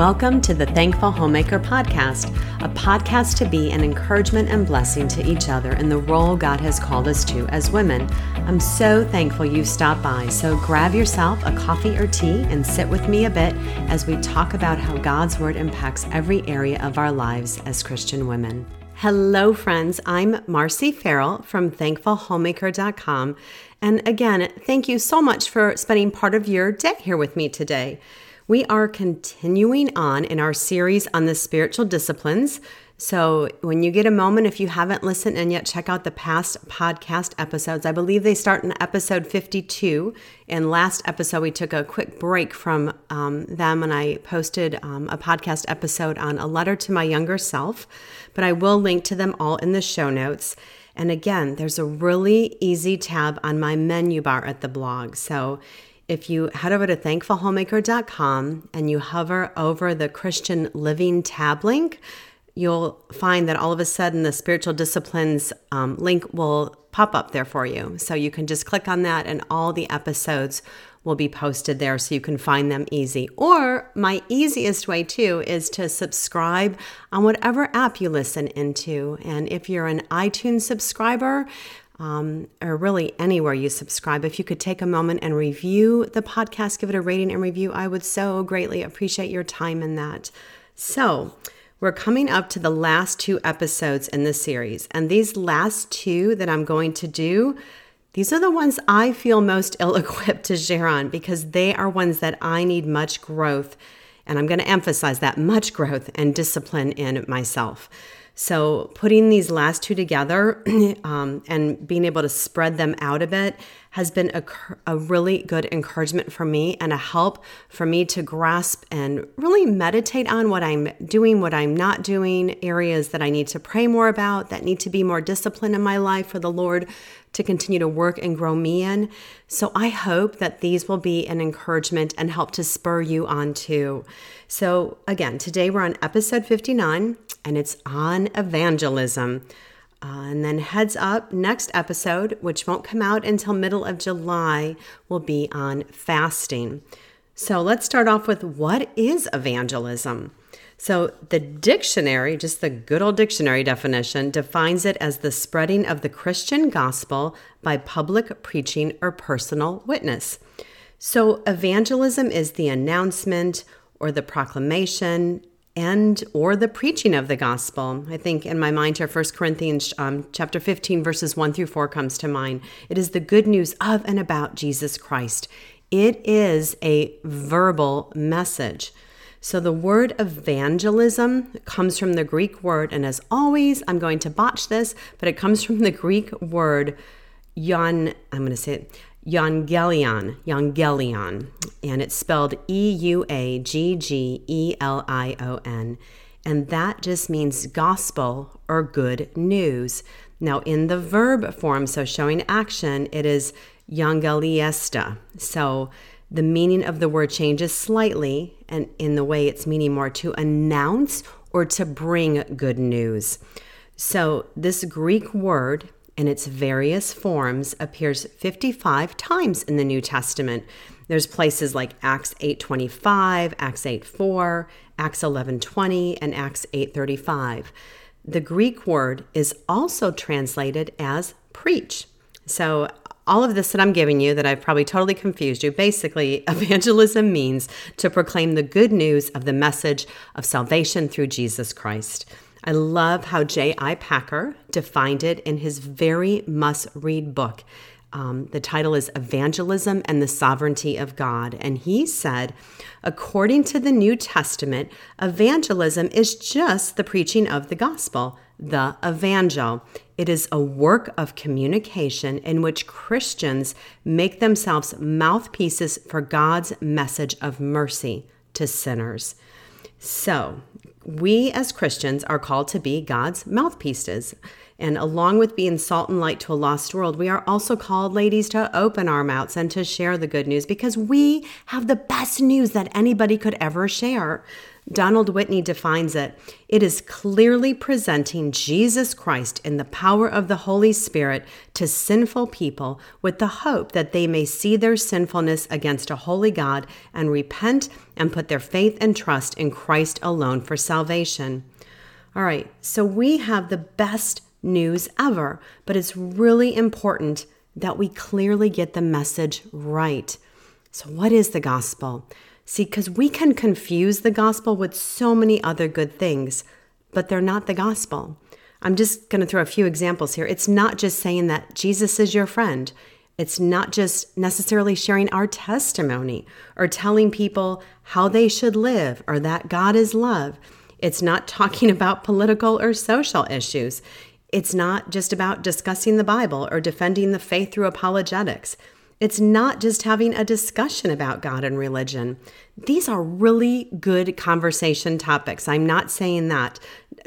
Welcome to the Thankful Homemaker Podcast, a podcast to be an encouragement and blessing to each other in the role God has called us to as women. I'm so thankful you stopped by, so grab yourself a coffee or tea and sit with me a bit as we talk about how God's Word impacts every area of our lives as Christian women. Hello, friends. I'm Marcy Farrell from thankfulhomemaker.com. And again, thank you so much for spending part of your day here with me today. We are continuing on in our series on the spiritual disciplines. So, when you get a moment, if you haven't listened and yet, check out the past podcast episodes. I believe they start in episode 52. And last episode, we took a quick break from um, them, and I posted um, a podcast episode on a letter to my younger self. But I will link to them all in the show notes. And again, there's a really easy tab on my menu bar at the blog. So, if you head over to thankfulhomemaker.com and you hover over the Christian Living tab link, you'll find that all of a sudden the spiritual disciplines um, link will pop up there for you. So you can just click on that and all the episodes will be posted there so you can find them easy. Or my easiest way too is to subscribe on whatever app you listen into. And if you're an iTunes subscriber, um, or really anywhere you subscribe, if you could take a moment and review the podcast, give it a rating and review, I would so greatly appreciate your time in that. So, we're coming up to the last two episodes in this series, and these last two that I'm going to do, these are the ones I feel most ill equipped to share on because they are ones that I need much growth, and I'm going to emphasize that much growth and discipline in myself. So, putting these last two together um, and being able to spread them out a bit has been a, a, really good encouragement for me and a help for me to grasp and really meditate on what I'm doing, what I'm not doing, areas that I need to pray more about, that need to be more disciplined in my life for the Lord to continue to work and grow me in. So I hope that these will be an encouragement and help to spur you on too. So, again, today we're on episode 59 and it's on evangelism. Uh, and then heads up, next episode, which won't come out until middle of July, will be on fasting. So let's start off with what is evangelism? So the dictionary, just the good old dictionary definition, defines it as the spreading of the Christian gospel by public preaching or personal witness. So evangelism is the announcement or the proclamation, and or the preaching of the gospel. I think in my mind here, 1 Corinthians um, chapter 15, verses 1 through 4 comes to mind. It is the good news of and about Jesus Christ. It is a verbal message. So the word evangelism comes from the Greek word, and as always, I'm going to botch this, but it comes from the Greek word yon, I'm going to say it, Euangelion, Euangelion, and it's spelled E U A G G E L I O N, and that just means gospel or good news. Now, in the verb form, so showing action, it is Euangeliesta. So the meaning of the word changes slightly, and in the way it's meaning more to announce or to bring good news. So this Greek word in its various forms appears 55 times in the New Testament. There's places like Acts 8:25, Acts 8:4, Acts 11:20, and Acts 8:35. The Greek word is also translated as preach. So all of this that I'm giving you that I've probably totally confused you, basically evangelism means to proclaim the good news of the message of salvation through Jesus Christ. I love how J.I. Packer defined it in his very must read book. Um, the title is Evangelism and the Sovereignty of God. And he said, according to the New Testament, evangelism is just the preaching of the gospel, the evangel. It is a work of communication in which Christians make themselves mouthpieces for God's message of mercy to sinners. So, we as Christians are called to be God's mouthpieces. And along with being salt and light to a lost world, we are also called, ladies, to open our mouths and to share the good news because we have the best news that anybody could ever share. Donald Whitney defines it it is clearly presenting Jesus Christ in the power of the Holy Spirit to sinful people with the hope that they may see their sinfulness against a holy God and repent and put their faith and trust in Christ alone for salvation. All right, so we have the best news ever, but it's really important that we clearly get the message right. So, what is the gospel? See, because we can confuse the gospel with so many other good things, but they're not the gospel. I'm just going to throw a few examples here. It's not just saying that Jesus is your friend. It's not just necessarily sharing our testimony or telling people how they should live or that God is love. It's not talking about political or social issues. It's not just about discussing the Bible or defending the faith through apologetics. It's not just having a discussion about God and religion. These are really good conversation topics. I'm not saying that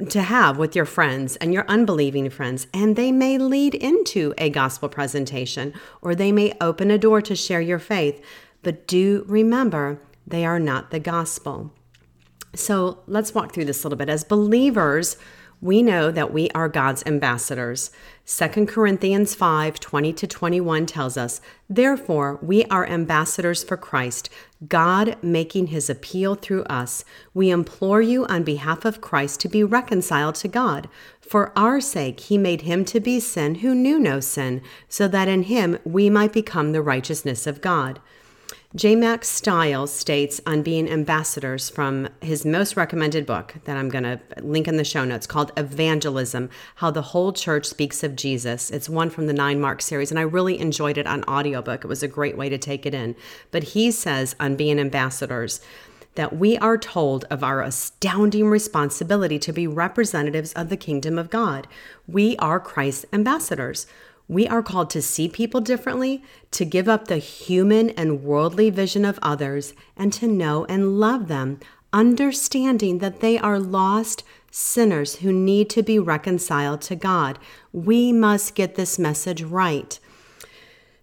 to have with your friends and your unbelieving friends, and they may lead into a gospel presentation or they may open a door to share your faith. But do remember, they are not the gospel. So let's walk through this a little bit. As believers, we know that we are God's ambassadors. 2 Corinthians 5 20 to 21 tells us, Therefore, we are ambassadors for Christ, God making his appeal through us. We implore you on behalf of Christ to be reconciled to God. For our sake, he made him to be sin who knew no sin, so that in him we might become the righteousness of God. J. Mack Stiles states on being ambassadors from his most recommended book that I'm going to link in the show notes called Evangelism How the Whole Church Speaks of Jesus. It's one from the Nine Mark series, and I really enjoyed it on audiobook. It was a great way to take it in. But he says on being ambassadors, that we are told of our astounding responsibility to be representatives of the kingdom of God. We are Christ's ambassadors. We are called to see people differently, to give up the human and worldly vision of others, and to know and love them, understanding that they are lost sinners who need to be reconciled to God. We must get this message right.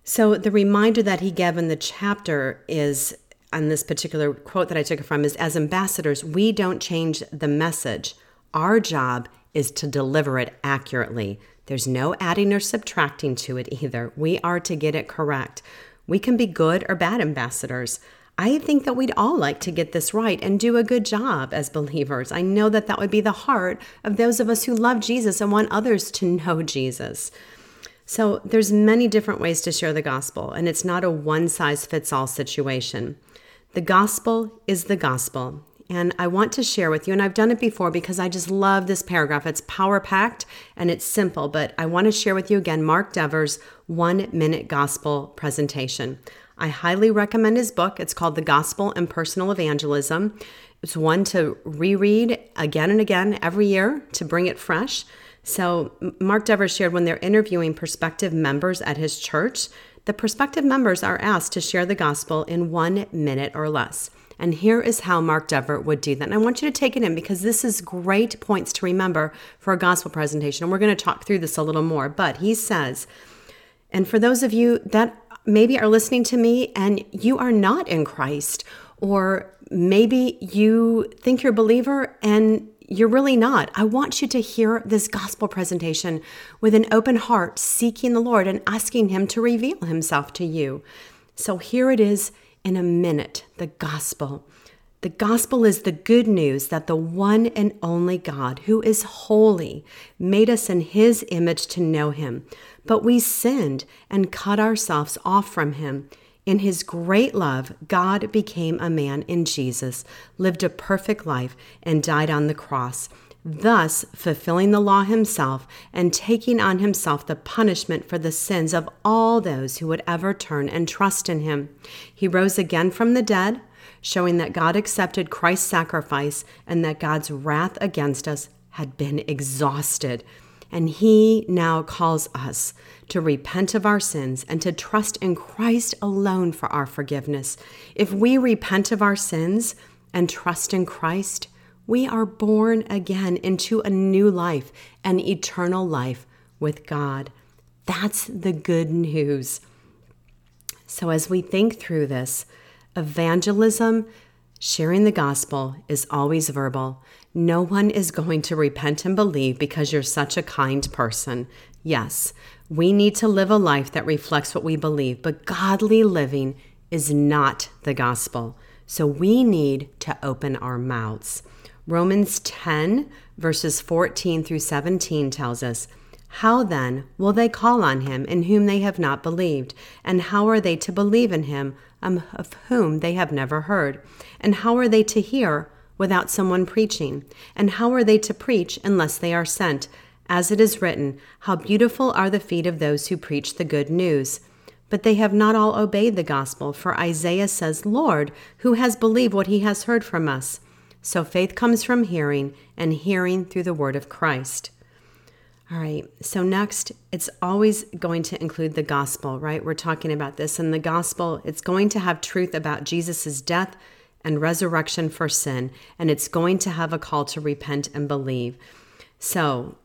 So, the reminder that he gave in the chapter is on this particular quote that I took it from is as ambassadors, we don't change the message. Our job is to deliver it accurately. There's no adding or subtracting to it either. We are to get it correct. We can be good or bad ambassadors. I think that we'd all like to get this right and do a good job as believers. I know that that would be the heart of those of us who love Jesus and want others to know Jesus. So there's many different ways to share the gospel and it's not a one size fits all situation. The gospel is the gospel and I want to share with you, and I've done it before because I just love this paragraph. It's power packed and it's simple, but I want to share with you again Mark Dever's one minute gospel presentation. I highly recommend his book. It's called The Gospel and Personal Evangelism. It's one to reread again and again every year to bring it fresh. So, Mark Dever shared when they're interviewing prospective members at his church, the prospective members are asked to share the gospel in one minute or less. And here is how Mark Dever would do that. And I want you to take it in because this is great points to remember for a gospel presentation. And we're going to talk through this a little more. But he says, and for those of you that maybe are listening to me and you are not in Christ, or maybe you think you're a believer and you're really not. I want you to hear this gospel presentation with an open heart, seeking the Lord and asking Him to reveal Himself to you. So here it is in a minute the gospel. The gospel is the good news that the one and only God, who is holy, made us in his image to know him. But we sinned and cut ourselves off from him. In his great love, God became a man in Jesus, lived a perfect life, and died on the cross thus fulfilling the law himself and taking on himself the punishment for the sins of all those who would ever turn and trust in him. He rose again from the dead, showing that God accepted Christ's sacrifice and that God's wrath against us had been exhausted. And he now calls us to repent of our sins and to trust in Christ alone for our forgiveness. If we repent of our sins and trust in Christ, we are born again into a new life, an eternal life with God. That's the good news. So, as we think through this, evangelism Sharing the gospel is always verbal. No one is going to repent and believe because you're such a kind person. Yes, we need to live a life that reflects what we believe, but godly living is not the gospel. So we need to open our mouths. Romans 10, verses 14 through 17 tells us, How then will they call on him in whom they have not believed? And how are they to believe in him um, of whom they have never heard? And how are they to hear without someone preaching? And how are they to preach unless they are sent? As it is written, How beautiful are the feet of those who preach the good news. But they have not all obeyed the gospel, for Isaiah says, Lord, who has believed what he has heard from us? So faith comes from hearing, and hearing through the word of Christ. All right, so next, it's always going to include the gospel, right? We're talking about this. And the gospel, it's going to have truth about Jesus' death and resurrection for sin, and it's going to have a call to repent and believe. So,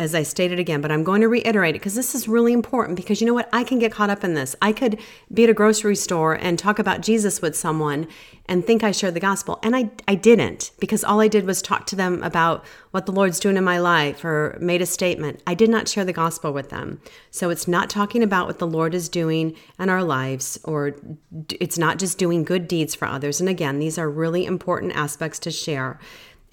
as I stated again, but I'm going to reiterate it because this is really important because you know what? I can get caught up in this. I could be at a grocery store and talk about Jesus with someone and think I shared the gospel. And I, I didn't because all I did was talk to them about what the Lord's doing in my life or made a statement. I did not share the gospel with them. So it's not talking about what the Lord is doing in our lives or it's not just doing good deeds for others. And again, these are really important aspects to share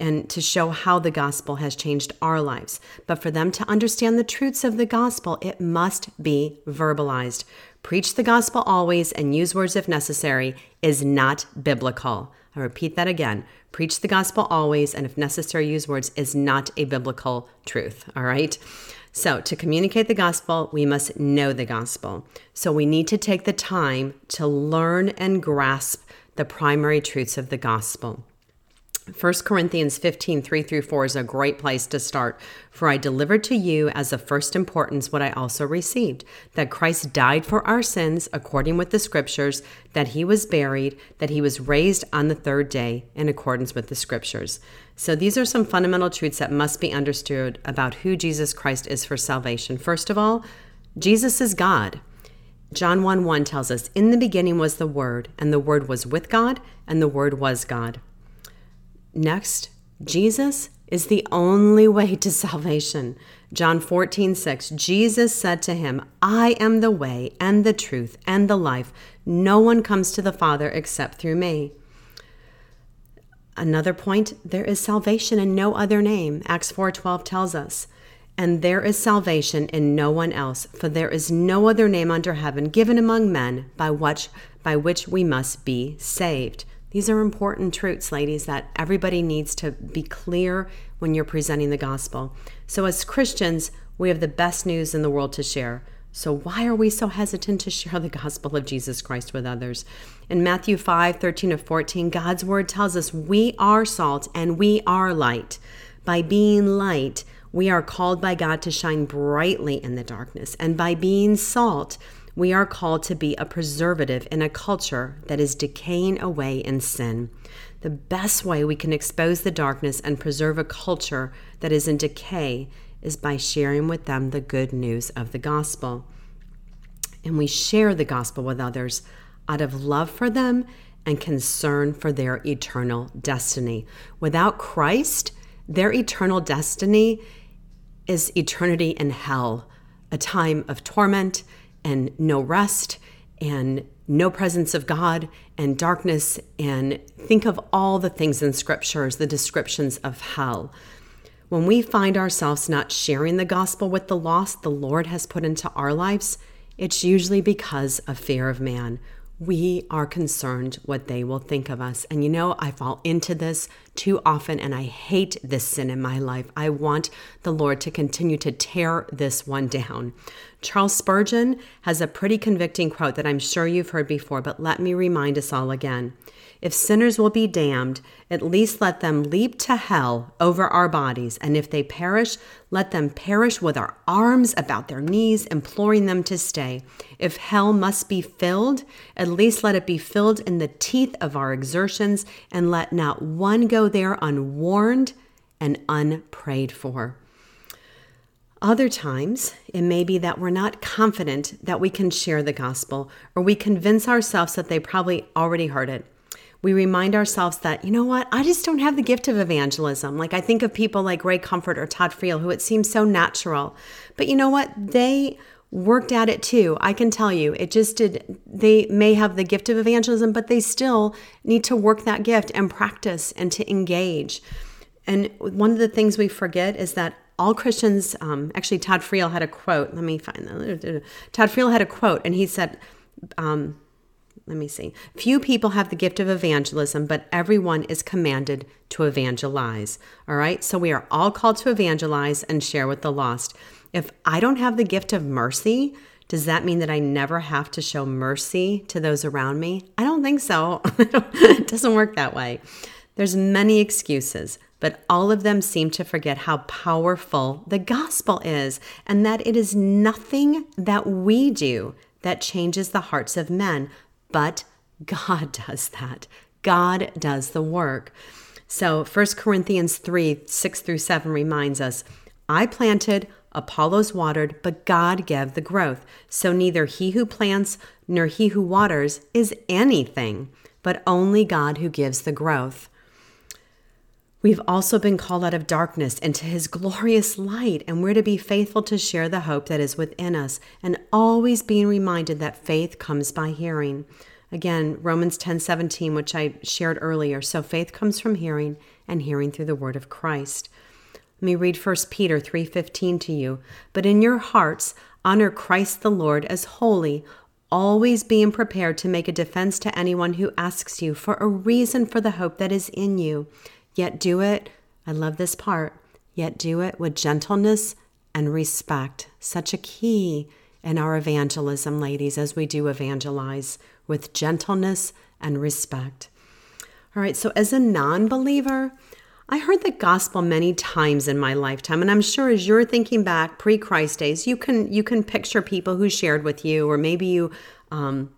and to show how the gospel has changed our lives. But for them to understand the truths of the gospel, it must be verbalized. Preach the gospel always and use words if necessary is not biblical. I repeat that again. Preach the gospel always and if necessary use words is not a biblical truth. All right? So, to communicate the gospel, we must know the gospel. So, we need to take the time to learn and grasp the primary truths of the gospel. 1 Corinthians 15, 3 through 4 is a great place to start. For I delivered to you as of first importance what I also received that Christ died for our sins according with the scriptures, that he was buried, that he was raised on the third day in accordance with the scriptures. So these are some fundamental truths that must be understood about who Jesus Christ is for salvation. First of all, Jesus is God. John 1 1 tells us, In the beginning was the Word, and the Word was with God, and the Word was God. Next, Jesus is the only way to salvation. John 14, 6, Jesus said to him, I am the way and the truth and the life. No one comes to the Father except through me. Another point, there is salvation in no other name. Acts 4:12 tells us, "And there is salvation in no one else, for there is no other name under heaven given among men by which by which we must be saved." These are important truths, ladies, that everybody needs to be clear when you're presenting the gospel. So, as Christians, we have the best news in the world to share. So, why are we so hesitant to share the gospel of Jesus Christ with others? In Matthew 5 13 to 14, God's word tells us we are salt and we are light. By being light, we are called by God to shine brightly in the darkness. And by being salt, we are called to be a preservative in a culture that is decaying away in sin. The best way we can expose the darkness and preserve a culture that is in decay is by sharing with them the good news of the gospel. And we share the gospel with others out of love for them and concern for their eternal destiny. Without Christ, their eternal destiny is eternity in hell, a time of torment and no rest and no presence of God and darkness. And think of all the things in scriptures, the descriptions of hell. When we find ourselves not sharing the gospel with the lost the Lord has put into our lives, it's usually because of fear of man we are concerned what they will think of us. And you know, I fall into this too often and I hate this sin in my life. I want the Lord to continue to tear this one down. Charles Spurgeon has a pretty convicting quote that I'm sure you've heard before, but let me remind us all again. If sinners will be damned, at least let them leap to hell over our bodies, and if they perish, let them perish with our arms about their knees, imploring them to stay. If hell must be filled, at least let it be filled in the teeth of our exertions, and let not one go there unwarned and unprayed for. Other times, it may be that we're not confident that we can share the gospel, or we convince ourselves that they probably already heard it. we remind ourselves that, you know what, I just don't have the gift of evangelism. Like I think of people like Ray Comfort or Todd Friel, who it seems so natural. But you know what? They worked at it too. I can tell you, it just did. They may have the gift of evangelism, but they still need to work that gift and practice and to engage. And one of the things we forget is that all Christians, um, actually, Todd Friel had a quote. Let me find that. Todd Friel had a quote, and he said, um, let me see. Few people have the gift of evangelism, but everyone is commanded to evangelize. All right. So we are all called to evangelize and share with the lost. If I don't have the gift of mercy, does that mean that I never have to show mercy to those around me? I don't think so. it doesn't work that way. There's many excuses, but all of them seem to forget how powerful the gospel is and that it is nothing that we do that changes the hearts of men, but God does that. God does the work. So 1 Corinthians 3 6 through 7 reminds us I planted, Apollos watered, but God gave the growth. So neither he who plants nor he who waters is anything, but only God who gives the growth. We've also been called out of darkness into his glorious light, and we're to be faithful to share the hope that is within us, and always being reminded that faith comes by hearing. Again, Romans 10 17, which I shared earlier. So faith comes from hearing, and hearing through the word of Christ. Let me read 1 Peter 3:15 to you. But in your hearts honor Christ the Lord as holy, always being prepared to make a defense to anyone who asks you for a reason for the hope that is in you Yet do it, I love this part, yet do it with gentleness and respect. Such a key in our evangelism, ladies, as we do evangelize with gentleness and respect. All right, so as a non believer, I heard the gospel many times in my lifetime, and I'm sure as you're thinking back pre-Christ days, you can you can picture people who shared with you, or maybe you um,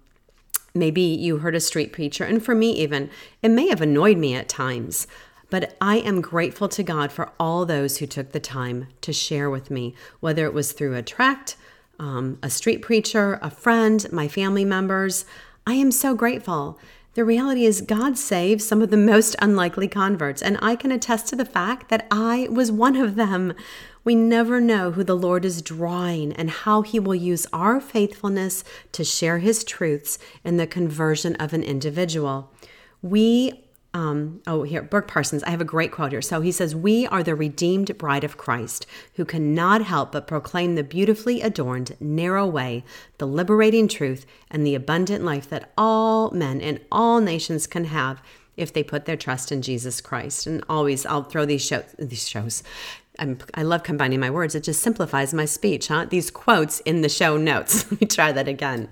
maybe you heard a street preacher, and for me even, it may have annoyed me at times. But I am grateful to God for all those who took the time to share with me, whether it was through a tract, um, a street preacher, a friend, my family members. I am so grateful. The reality is, God saves some of the most unlikely converts, and I can attest to the fact that I was one of them. We never know who the Lord is drawing and how He will use our faithfulness to share His truths in the conversion of an individual. We um, oh, here, Burk Parsons, I have a great quote here. So he says, We are the redeemed bride of Christ who cannot help but proclaim the beautifully adorned, narrow way, the liberating truth, and the abundant life that all men and all nations can have if they put their trust in Jesus Christ. And always, I'll throw these shows, these shows. I'm, i love combining my words. It just simplifies my speech, huh? These quotes in the show notes. Let me try that again.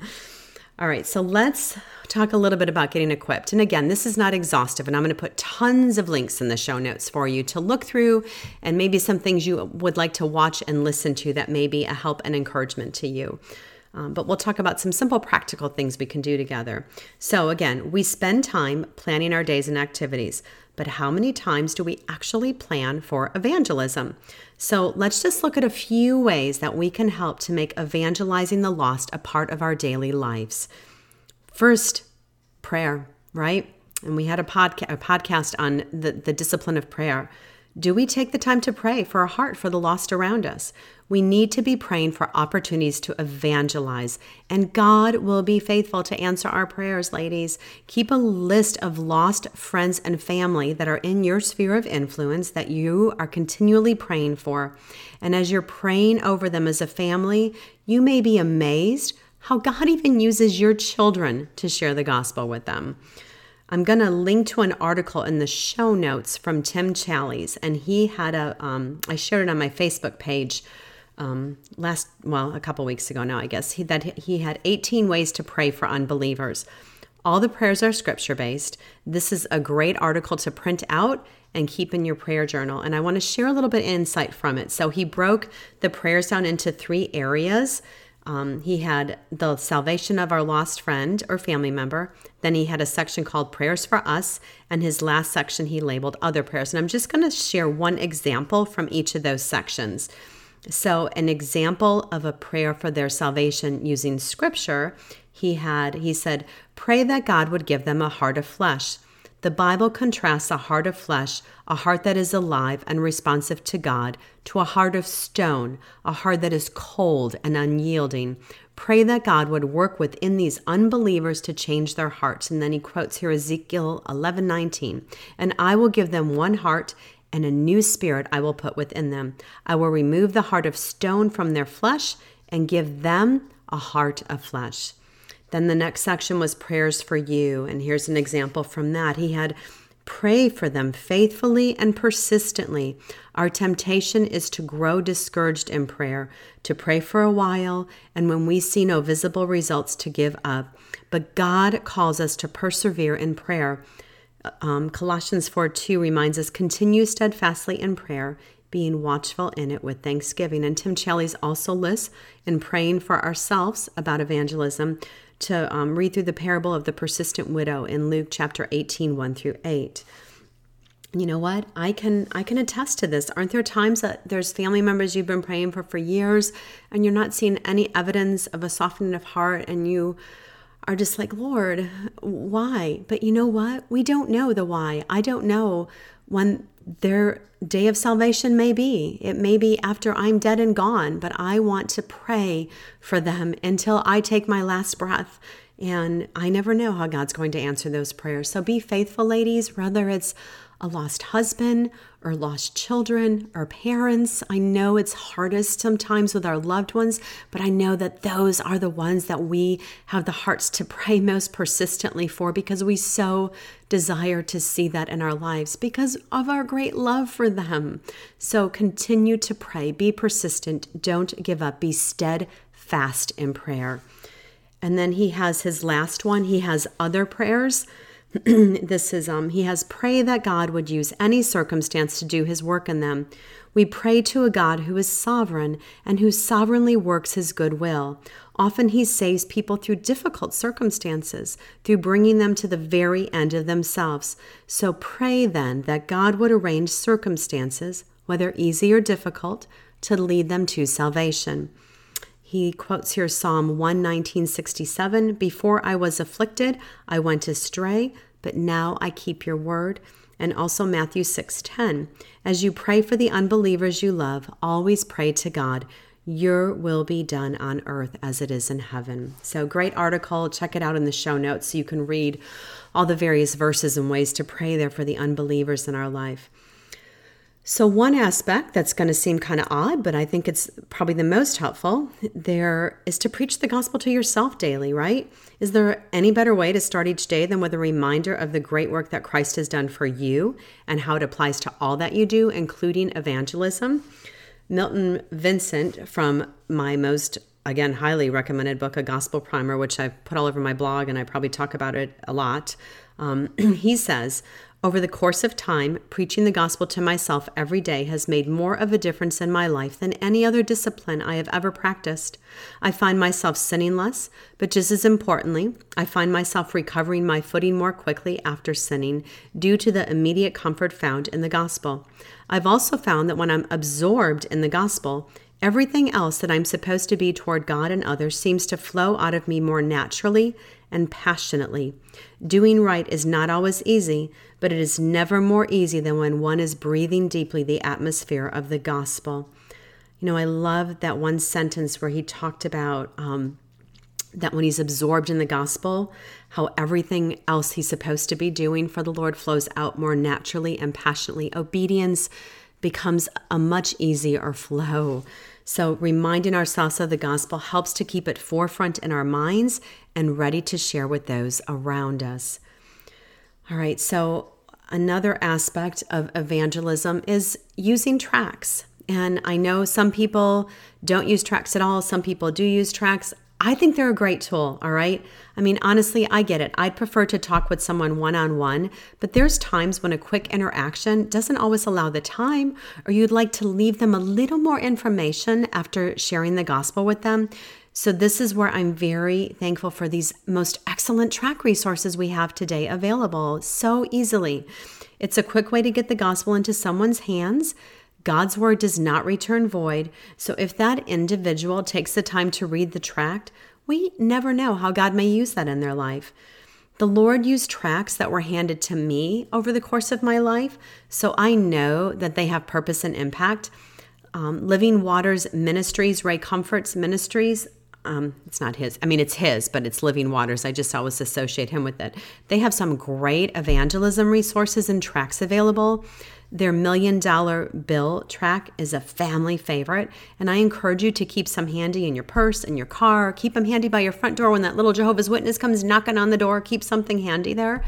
All right, so let's talk a little bit about getting equipped. And again, this is not exhaustive, and I'm going to put tons of links in the show notes for you to look through and maybe some things you would like to watch and listen to that may be a help and encouragement to you. Um, but we'll talk about some simple practical things we can do together. So, again, we spend time planning our days and activities, but how many times do we actually plan for evangelism? So, let's just look at a few ways that we can help to make evangelizing the lost a part of our daily lives. First, prayer, right? And we had a, podca- a podcast on the, the discipline of prayer. Do we take the time to pray for our heart for the lost around us? We need to be praying for opportunities to evangelize, and God will be faithful to answer our prayers, ladies. Keep a list of lost friends and family that are in your sphere of influence that you are continually praying for. And as you're praying over them as a family, you may be amazed how God even uses your children to share the gospel with them. I'm going to link to an article in the show notes from Tim Challies, and he had a. Um, I shared it on my Facebook page um, last, well, a couple weeks ago now, I guess, he, that he had 18 ways to pray for unbelievers. All the prayers are scripture based. This is a great article to print out and keep in your prayer journal. And I want to share a little bit of insight from it. So he broke the prayers down into three areas um, he had the salvation of our lost friend or family member. Then he had a section called Prayers for Us. And his last section he labeled Other Prayers. And I'm just going to share one example from each of those sections. So, an example of a prayer for their salvation using scripture, he had, he said, Pray that God would give them a heart of flesh. The Bible contrasts a heart of flesh, a heart that is alive and responsive to God, to a heart of stone, a heart that is cold and unyielding. Pray that God would work within these unbelievers to change their hearts. And then he quotes here Ezekiel 11:19, "And I will give them one heart and a new spirit I will put within them. I will remove the heart of stone from their flesh and give them a heart of flesh." Then the next section was prayers for you. And here's an example from that. He had pray for them faithfully and persistently. Our temptation is to grow discouraged in prayer, to pray for a while, and when we see no visible results, to give up. But God calls us to persevere in prayer. Um, Colossians 4 2 reminds us continue steadfastly in prayer, being watchful in it with thanksgiving. And Tim Challies also lists in praying for ourselves about evangelism to um, read through the parable of the persistent widow in Luke chapter 18, 1 through 8. You know what? I can I can attest to this. Aren't there times that there's family members you've been praying for for years and you're not seeing any evidence of a softening of heart and you are just like, Lord, why? But you know what? We don't know the why. I don't know when their day of salvation may be. It may be after I'm dead and gone, but I want to pray for them until I take my last breath. And I never know how God's going to answer those prayers. So be faithful, ladies, whether it's a lost husband or lost children or parents. I know it's hardest sometimes with our loved ones, but I know that those are the ones that we have the hearts to pray most persistently for because we so desire to see that in our lives because of our great love for them. So continue to pray, be persistent, don't give up, be steadfast in prayer. And then he has his last one, he has other prayers. this is um he has pray that God would use any circumstance to do his work in them. We pray to a God who is sovereign and who sovereignly works his good will. Often he saves people through difficult circumstances, through bringing them to the very end of themselves. So pray then that God would arrange circumstances, whether easy or difficult, to lead them to salvation. He quotes here Psalm 11967 Before I was afflicted, I went astray, but now I keep your word. And also Matthew 6:10. As you pray for the unbelievers you love, always pray to God. Your will be done on earth as it is in heaven. So, great article. Check it out in the show notes so you can read all the various verses and ways to pray there for the unbelievers in our life. So, one aspect that's going to seem kind of odd, but I think it's probably the most helpful there is to preach the gospel to yourself daily, right? Is there any better way to start each day than with a reminder of the great work that Christ has done for you and how it applies to all that you do, including evangelism? Milton Vincent, from my most again highly recommended book a gospel primer which i've put all over my blog and i probably talk about it a lot um, he says over the course of time, preaching the gospel to myself every day has made more of a difference in my life than any other discipline I have ever practiced. I find myself sinning less, but just as importantly, I find myself recovering my footing more quickly after sinning due to the immediate comfort found in the gospel. I've also found that when I'm absorbed in the gospel, Everything else that I'm supposed to be toward God and others seems to flow out of me more naturally and passionately. Doing right is not always easy, but it is never more easy than when one is breathing deeply the atmosphere of the gospel. You know, I love that one sentence where he talked about um, that when he's absorbed in the gospel, how everything else he's supposed to be doing for the Lord flows out more naturally and passionately. Obedience becomes a much easier flow. So, reminding ourselves of the gospel helps to keep it forefront in our minds and ready to share with those around us. All right, so another aspect of evangelism is using tracts. And I know some people don't use tracts at all, some people do use tracts. I think they're a great tool, all right? I mean, honestly, I get it. I'd prefer to talk with someone one on one, but there's times when a quick interaction doesn't always allow the time, or you'd like to leave them a little more information after sharing the gospel with them. So, this is where I'm very thankful for these most excellent track resources we have today available so easily. It's a quick way to get the gospel into someone's hands God's word does not return void. So if that individual takes the time to read the tract, we never know how God may use that in their life. The Lord used tracts that were handed to me over the course of my life, so I know that they have purpose and impact. Um, Living Waters Ministries, Ray Comforts Ministries, um, it's not his. I mean, it's his, but it's Living Waters. I just always associate him with it. They have some great evangelism resources and tracts available. Their million dollar bill track is a family favorite, and I encourage you to keep some handy in your purse, in your car. Keep them handy by your front door when that little Jehovah's Witness comes knocking on the door. Keep something handy there.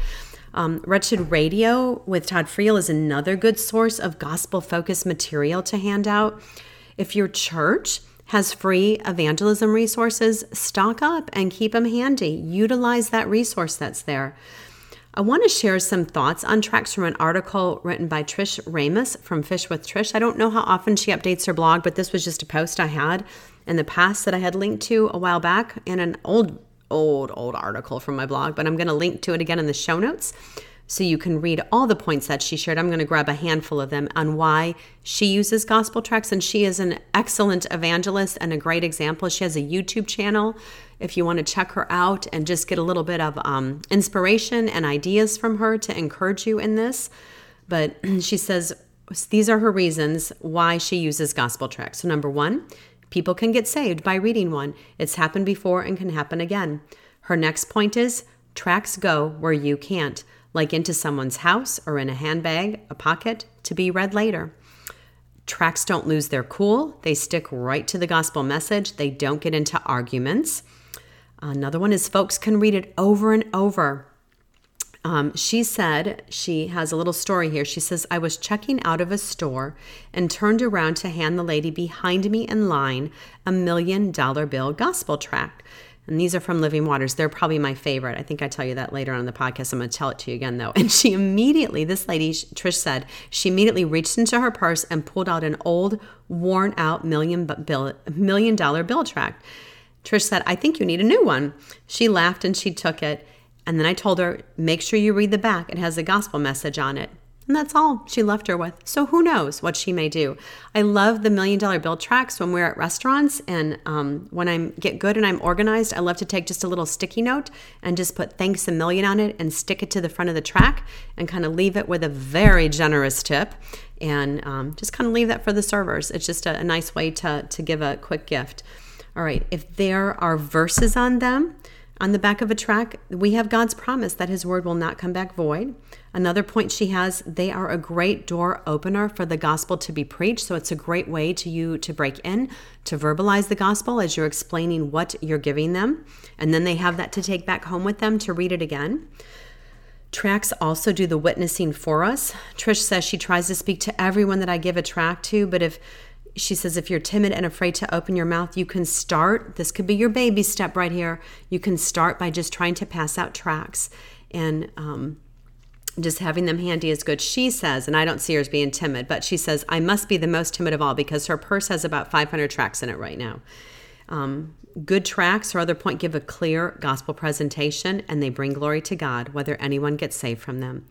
Um, Wretched Radio with Todd Friel is another good source of gospel focused material to hand out. If your church has free evangelism resources, stock up and keep them handy. Utilize that resource that's there. I want to share some thoughts on tracks from an article written by Trish Ramus from Fish with Trish. I don't know how often she updates her blog, but this was just a post I had in the past that I had linked to a while back in an old, old, old article from my blog, but I'm going to link to it again in the show notes so you can read all the points that she shared. I'm going to grab a handful of them on why she uses gospel tracks. And she is an excellent evangelist and a great example. She has a YouTube channel if you want to check her out and just get a little bit of um, inspiration and ideas from her to encourage you in this. But she says these are her reasons why she uses gospel tracks. So, number one, people can get saved by reading one. It's happened before and can happen again. Her next point is tracks go where you can't like into someone's house or in a handbag, a pocket, to be read later. Tracks don't lose their cool, they stick right to the gospel message, they don't get into arguments. Another one is folks can read it over and over. Um, she said, she has a little story here. She says, I was checking out of a store and turned around to hand the lady behind me in line a million dollar bill gospel tract. And these are from Living Waters. They're probably my favorite. I think I tell you that later on in the podcast. I'm going to tell it to you again, though. And she immediately, this lady, Trish said, she immediately reached into her purse and pulled out an old, worn out million, bill, million dollar bill tract. Trish said, I think you need a new one. She laughed and she took it. And then I told her, make sure you read the back. It has a gospel message on it. And that's all she left her with. So who knows what she may do. I love the million dollar bill tracks when we're at restaurants and um, when I get good and I'm organized, I love to take just a little sticky note and just put thanks a million on it and stick it to the front of the track and kind of leave it with a very generous tip and um, just kind of leave that for the servers. It's just a, a nice way to, to give a quick gift. All right, if there are verses on them, on the back of a track, we have God's promise that His word will not come back void. Another point she has, they are a great door opener for the gospel to be preached. So it's a great way to you to break in, to verbalize the gospel as you're explaining what you're giving them. And then they have that to take back home with them to read it again. Tracks also do the witnessing for us. Trish says she tries to speak to everyone that I give a track to, but if she says if you're timid and afraid to open your mouth, you can start. This could be your baby step right here. You can start by just trying to pass out tracks and um, just having them handy is good. She says, and I don't see her as being timid, but she says, I must be the most timid of all because her purse has about 500 tracks in it right now. Um, good tracks, her other point, give a clear gospel presentation and they bring glory to God, whether anyone gets saved from them.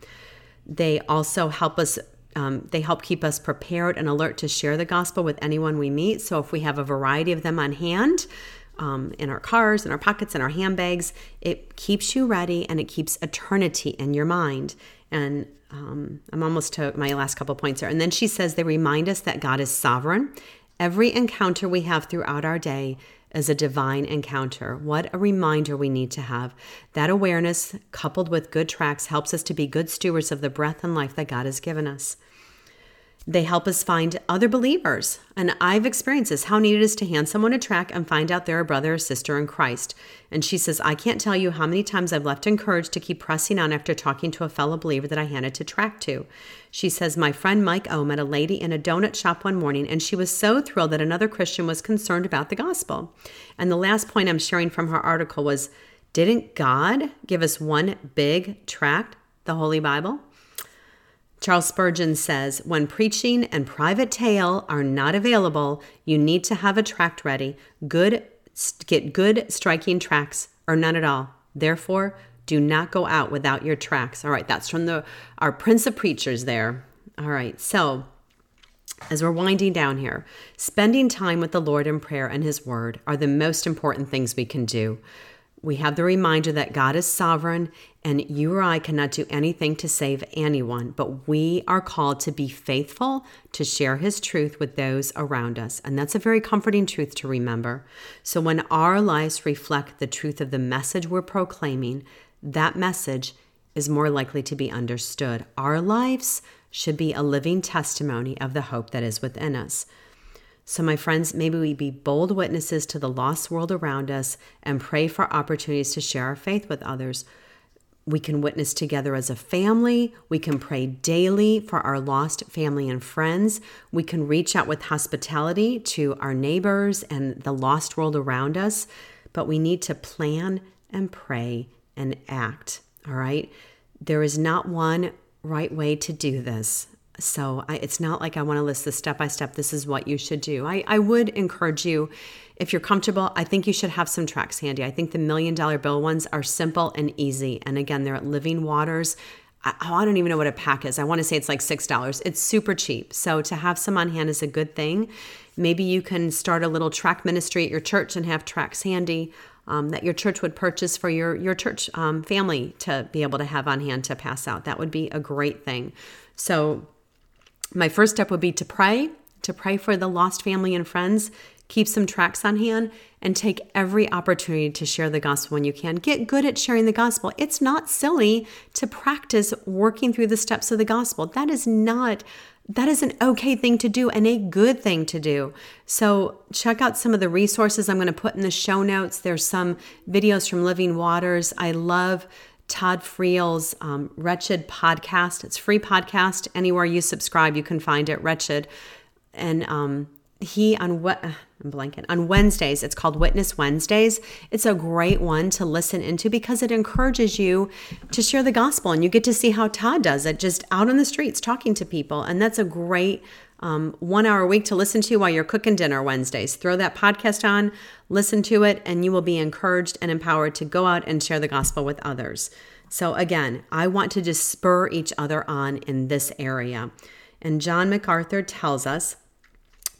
They also help us um, they help keep us prepared and alert to share the gospel with anyone we meet. So if we have a variety of them on hand, um, in our cars, in our pockets, in our handbags, it keeps you ready and it keeps eternity in your mind. And um, I'm almost to my last couple points here. And then she says they remind us that God is sovereign. Every encounter we have throughout our day is a divine encounter. What a reminder we need to have. That awareness, coupled with good tracks, helps us to be good stewards of the breath and life that God has given us. They help us find other believers. And I've experienced this how neat it is to hand someone a track and find out they're a brother or sister in Christ. And she says, I can't tell you how many times I've left encouraged to keep pressing on after talking to a fellow believer that I handed to track to. She says, My friend Mike O met a lady in a donut shop one morning, and she was so thrilled that another Christian was concerned about the gospel. And the last point I'm sharing from her article was Didn't God give us one big tract, the Holy Bible? Charles Spurgeon says, when preaching and private tale are not available, you need to have a tract ready. Good, get good striking tracks or none at all. Therefore, do not go out without your tracks. All right, that's from the our Prince of Preachers there. All right, so as we're winding down here, spending time with the Lord in prayer and His Word are the most important things we can do We have the reminder that God is sovereign and you or I cannot do anything to save anyone, but we are called to be faithful to share his truth with those around us. And that's a very comforting truth to remember. So when our lives reflect the truth of the message we're proclaiming, that message is more likely to be understood. Our lives should be a living testimony of the hope that is within us. So, my friends, maybe we be bold witnesses to the lost world around us and pray for opportunities to share our faith with others. We can witness together as a family. We can pray daily for our lost family and friends. We can reach out with hospitality to our neighbors and the lost world around us. But we need to plan and pray and act. All right. There is not one right way to do this. So I, it's not like I want to list the step by step. This is what you should do. I, I would encourage you, if you're comfortable, I think you should have some tracts handy. I think the million dollar bill ones are simple and easy. And again, they're at Living Waters. I, I don't even know what a pack is. I want to say it's like $6. It's super cheap. So to have some on hand is a good thing. Maybe you can start a little tract ministry at your church and have tracts handy. Um, that your church would purchase for your your church um, family to be able to have on hand to pass out. That would be a great thing. So my first step would be to pray, to pray for the lost family and friends, keep some tracts on hand, and take every opportunity to share the gospel when you can. Get good at sharing the gospel. It's not silly to practice working through the steps of the gospel. That is not that is an okay thing to do and a good thing to do. So, check out some of the resources I'm going to put in the show notes. There's some videos from Living Waters. I love Todd Friel's um, Wretched podcast. It's free podcast. Anywhere you subscribe, you can find it, Wretched. And um, he on what I'm blanking on Wednesdays. It's called Witness Wednesdays. It's a great one to listen into because it encourages you to share the gospel, and you get to see how Todd does it, just out on the streets talking to people, and that's a great um, one hour a week to listen to while you're cooking dinner Wednesdays. Throw that podcast on, listen to it, and you will be encouraged and empowered to go out and share the gospel with others. So, again, I want to just spur each other on in this area. And John MacArthur tells us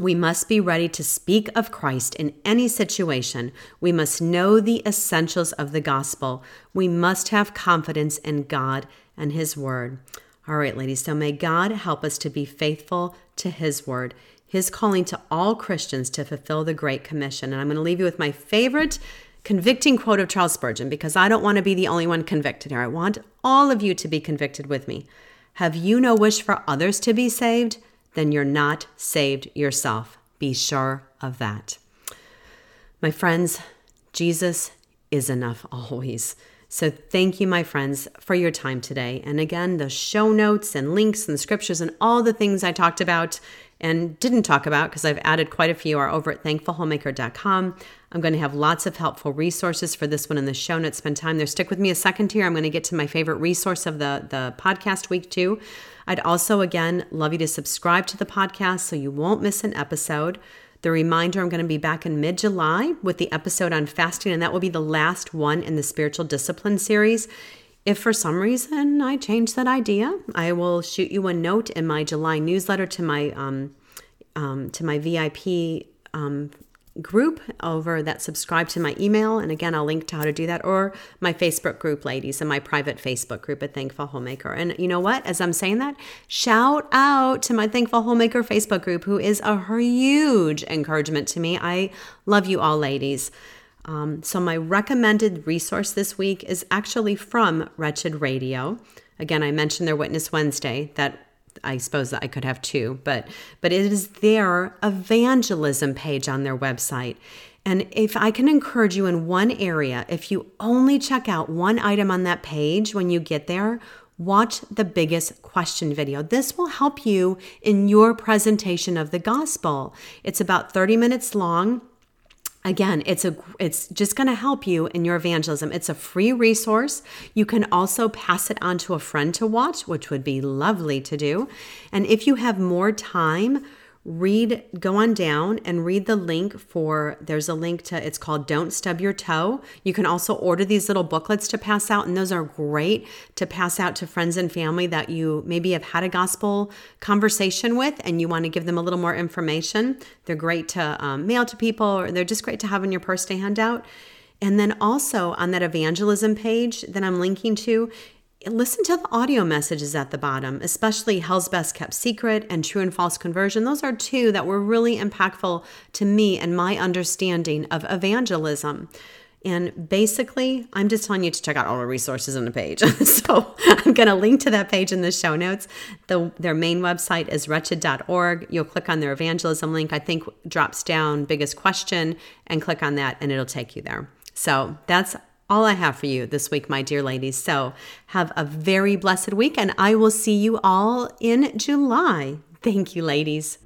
we must be ready to speak of Christ in any situation. We must know the essentials of the gospel. We must have confidence in God and His word. All right, ladies, so may God help us to be faithful to His word, His calling to all Christians to fulfill the Great Commission. And I'm going to leave you with my favorite convicting quote of Charles Spurgeon because I don't want to be the only one convicted here. I want all of you to be convicted with me. Have you no wish for others to be saved? Then you're not saved yourself. Be sure of that. My friends, Jesus is enough always. So, thank you, my friends, for your time today. And again, the show notes and links and scriptures and all the things I talked about and didn't talk about because I've added quite a few are over at thankfulhomemaker.com. I'm going to have lots of helpful resources for this one in the show notes. Spend time there. Stick with me a second here. I'm going to get to my favorite resource of the, the podcast week, too. I'd also, again, love you to subscribe to the podcast so you won't miss an episode. The reminder I'm going to be back in mid July with the episode on fasting, and that will be the last one in the spiritual discipline series. If for some reason I change that idea, I will shoot you a note in my July newsletter to my um, um, to my VIP um, group over that subscribe to my email. And again, I'll link to how to do that or my Facebook group, ladies, and my private Facebook group at Thankful Homemaker. And you know what? As I'm saying that, shout out to my Thankful Homemaker Facebook group, who is a huge encouragement to me. I love you all, ladies. Um, so, my recommended resource this week is actually from Wretched Radio. Again, I mentioned their Witness Wednesday that I suppose that I could have two, but but it is their evangelism page on their website. And if I can encourage you in one area, if you only check out one item on that page when you get there, watch the biggest question video. This will help you in your presentation of the gospel. It's about 30 minutes long again it's a it's just going to help you in your evangelism. It's a free resource. You can also pass it on to a friend to watch which would be lovely to do. And if you have more time read go on down and read the link for there's a link to it's called don't stub your toe. You can also order these little booklets to pass out and those are great to pass out to friends and family that you maybe have had a gospel conversation with and you want to give them a little more information. They're great to um, mail to people or they're just great to have in your purse to hand out. And then also on that evangelism page that I'm linking to, listen to the audio messages at the bottom, especially Hell's Best Kept Secret and True and False Conversion. Those are two that were really impactful to me and my understanding of evangelism. And basically, I'm just telling you to check out all the resources on the page. so I'm going to link to that page in the show notes. The, their main website is wretched.org. You'll click on their evangelism link, I think drops down biggest question, and click on that, and it'll take you there. So that's all I have for you this week, my dear ladies. So have a very blessed week, and I will see you all in July. Thank you, ladies.